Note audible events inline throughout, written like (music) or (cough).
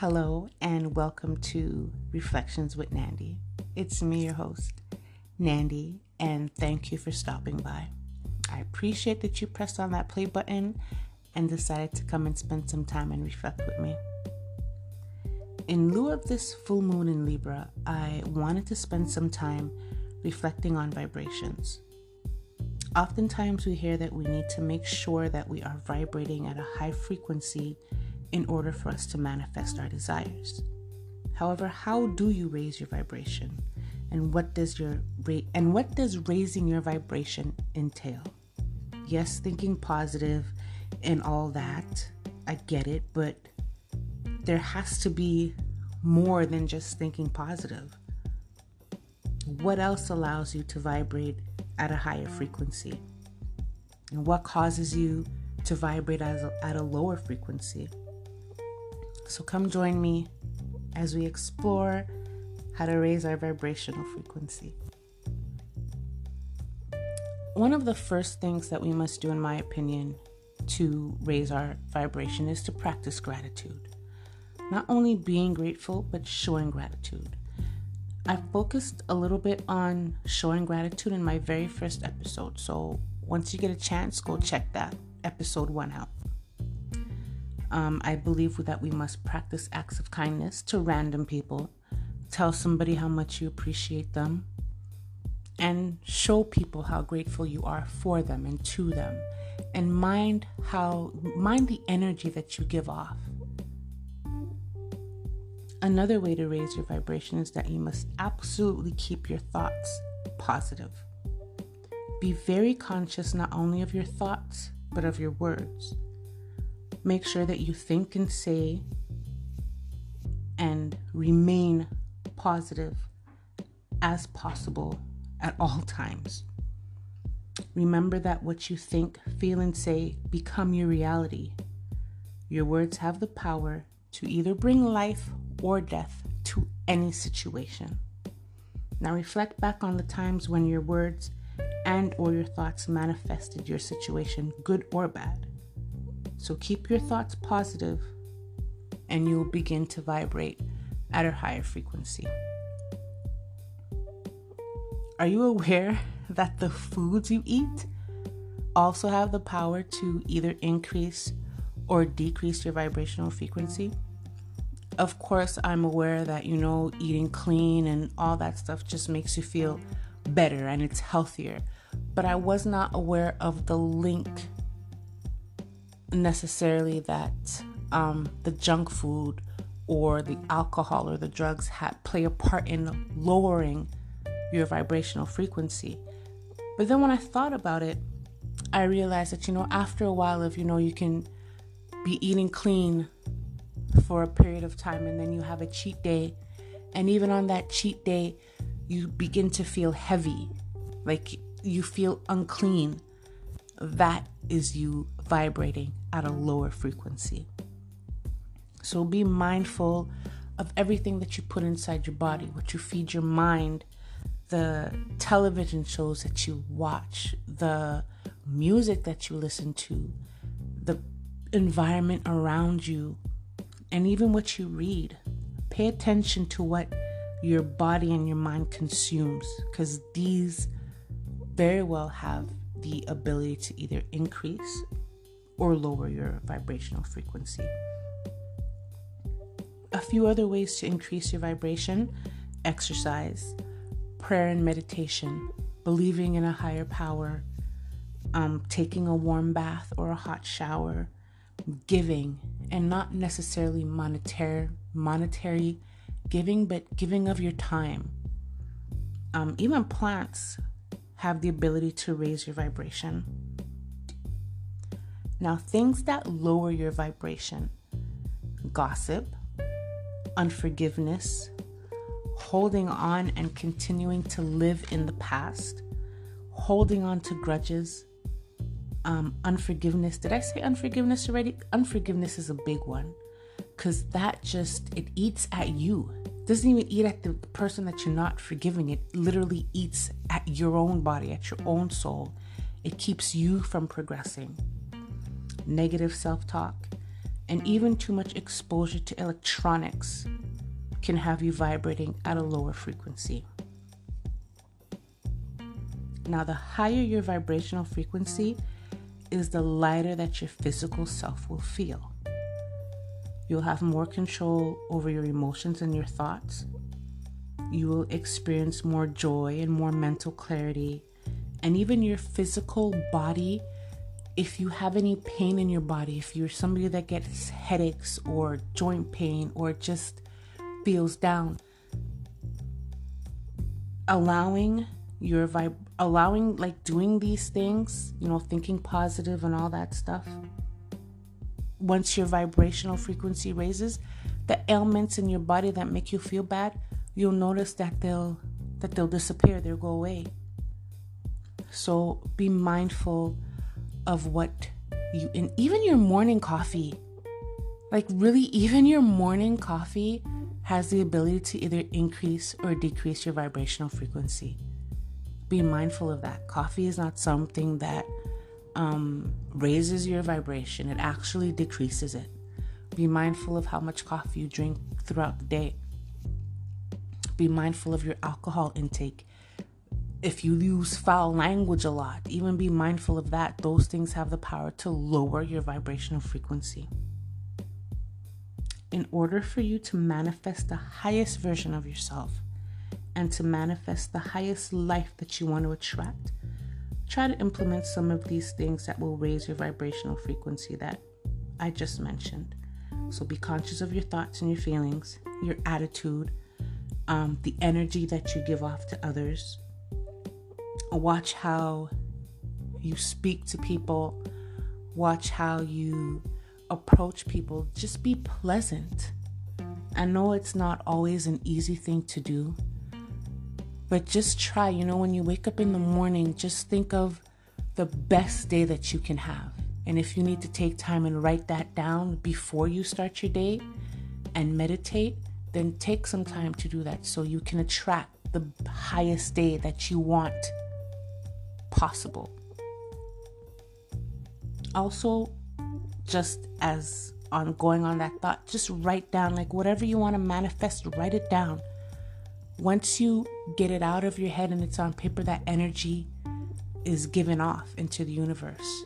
Hello, and welcome to Reflections with Nandy. It's me, your host, Nandy, and thank you for stopping by. I appreciate that you pressed on that play button and decided to come and spend some time and reflect with me. In lieu of this full moon in Libra, I wanted to spend some time reflecting on vibrations. Oftentimes, we hear that we need to make sure that we are vibrating at a high frequency in order for us to manifest our desires. However, how do you raise your vibration? And what does your rate and what does raising your vibration entail? Yes, thinking positive and all that. I get it, but there has to be more than just thinking positive. What else allows you to vibrate at a higher frequency? And what causes you to vibrate a, at a lower frequency? So come join me as we explore how to raise our vibrational frequency. One of the first things that we must do, in my opinion, to raise our vibration is to practice gratitude. Not only being grateful, but showing gratitude. I focused a little bit on showing gratitude in my very first episode. So once you get a chance, go check that episode one out. Um, I believe that we must practice acts of kindness to random people. Tell somebody how much you appreciate them and show people how grateful you are for them and to them. And mind how mind the energy that you give off. Another way to raise your vibration is that you must absolutely keep your thoughts positive. Be very conscious not only of your thoughts but of your words make sure that you think and say and remain positive as possible at all times. Remember that what you think, feel, and say become your reality. Your words have the power to either bring life or death to any situation. Now reflect back on the times when your words and or your thoughts manifested your situation, good or bad. So keep your thoughts positive and you'll begin to vibrate at a higher frequency. Are you aware (laughs) that the foods you eat also have the power to either increase or decrease your vibrational frequency? Of course, I'm aware that you know eating clean and all that stuff just makes you feel better and it's healthier, but I was not aware of the link necessarily that um, the junk food or the alcohol or the drugs have, play a part in lowering your vibrational frequency. But then when I thought about it, I realized that, you know, after a while of, you know, you can be eating clean for a period of time and then you have a cheat day. And even on that cheat day, you begin to feel heavy, like you feel unclean. That is you vibrating at a lower frequency. So be mindful of everything that you put inside your body, what you feed your mind, the television shows that you watch, the music that you listen to, the environment around you, and even what you read. Pay attention to what your body and your mind consumes because these very well have the ability to either increase or lower your vibrational frequency. A few other ways to increase your vibration exercise, prayer and meditation, believing in a higher power, um, taking a warm bath or a hot shower, giving, and not necessarily monetary, monetary giving, but giving of your time. Um, even plants have the ability to raise your vibration. Now, things that lower your vibration gossip, unforgiveness, holding on and continuing to live in the past, holding on to grudges, um, unforgiveness. Did I say unforgiveness already? Unforgiveness is a big one because that just it eats at you doesn't even eat at the person that you're not forgiving. It literally eats at your own body, at your own soul. It keeps you from progressing. Negative self talk, and even too much exposure to electronics can have you vibrating at a lower frequency. Now, the higher your vibrational frequency is, the lighter that your physical self will feel. You'll have more control over your emotions and your thoughts. You will experience more joy and more mental clarity. And even your physical body, if you have any pain in your body, if you're somebody that gets headaches or joint pain or just feels down, allowing your vibe allowing like doing these things you know thinking positive and all that stuff once your vibrational frequency raises the ailments in your body that make you feel bad you'll notice that they'll that they'll disappear they'll go away. So be mindful of what you and even your morning coffee. Like really even your morning coffee has the ability to either increase or decrease your vibrational frequency. Be mindful of that. Coffee is not something that um, raises your vibration, it actually decreases it. Be mindful of how much coffee you drink throughout the day. Be mindful of your alcohol intake. If you use foul language a lot, even be mindful of that. Those things have the power to lower your vibrational frequency. In order for you to manifest the highest version of yourself, and to manifest the highest life that you want to attract, try to implement some of these things that will raise your vibrational frequency that I just mentioned. So be conscious of your thoughts and your feelings, your attitude, um, the energy that you give off to others. Watch how you speak to people, watch how you approach people. Just be pleasant. I know it's not always an easy thing to do. But just try, you know, when you wake up in the morning, just think of the best day that you can have. And if you need to take time and write that down before you start your day and meditate, then take some time to do that so you can attract the highest day that you want possible. Also, just as on going on that thought, just write down like whatever you want to manifest, write it down once you get it out of your head and it's on paper, that energy is given off into the universe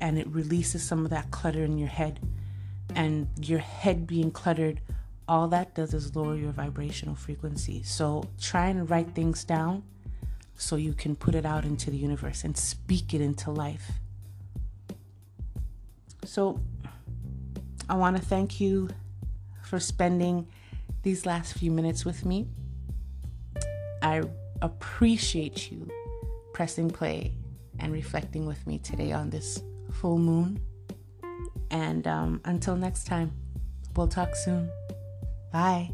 and it releases some of that clutter in your head. And your head being cluttered, all that does is lower your vibrational frequency. So try and write things down so you can put it out into the universe and speak it into life. So I want to thank you for spending these last few minutes with me. I appreciate you pressing play and reflecting with me today on this full moon. And um, until next time, we'll talk soon. Bye.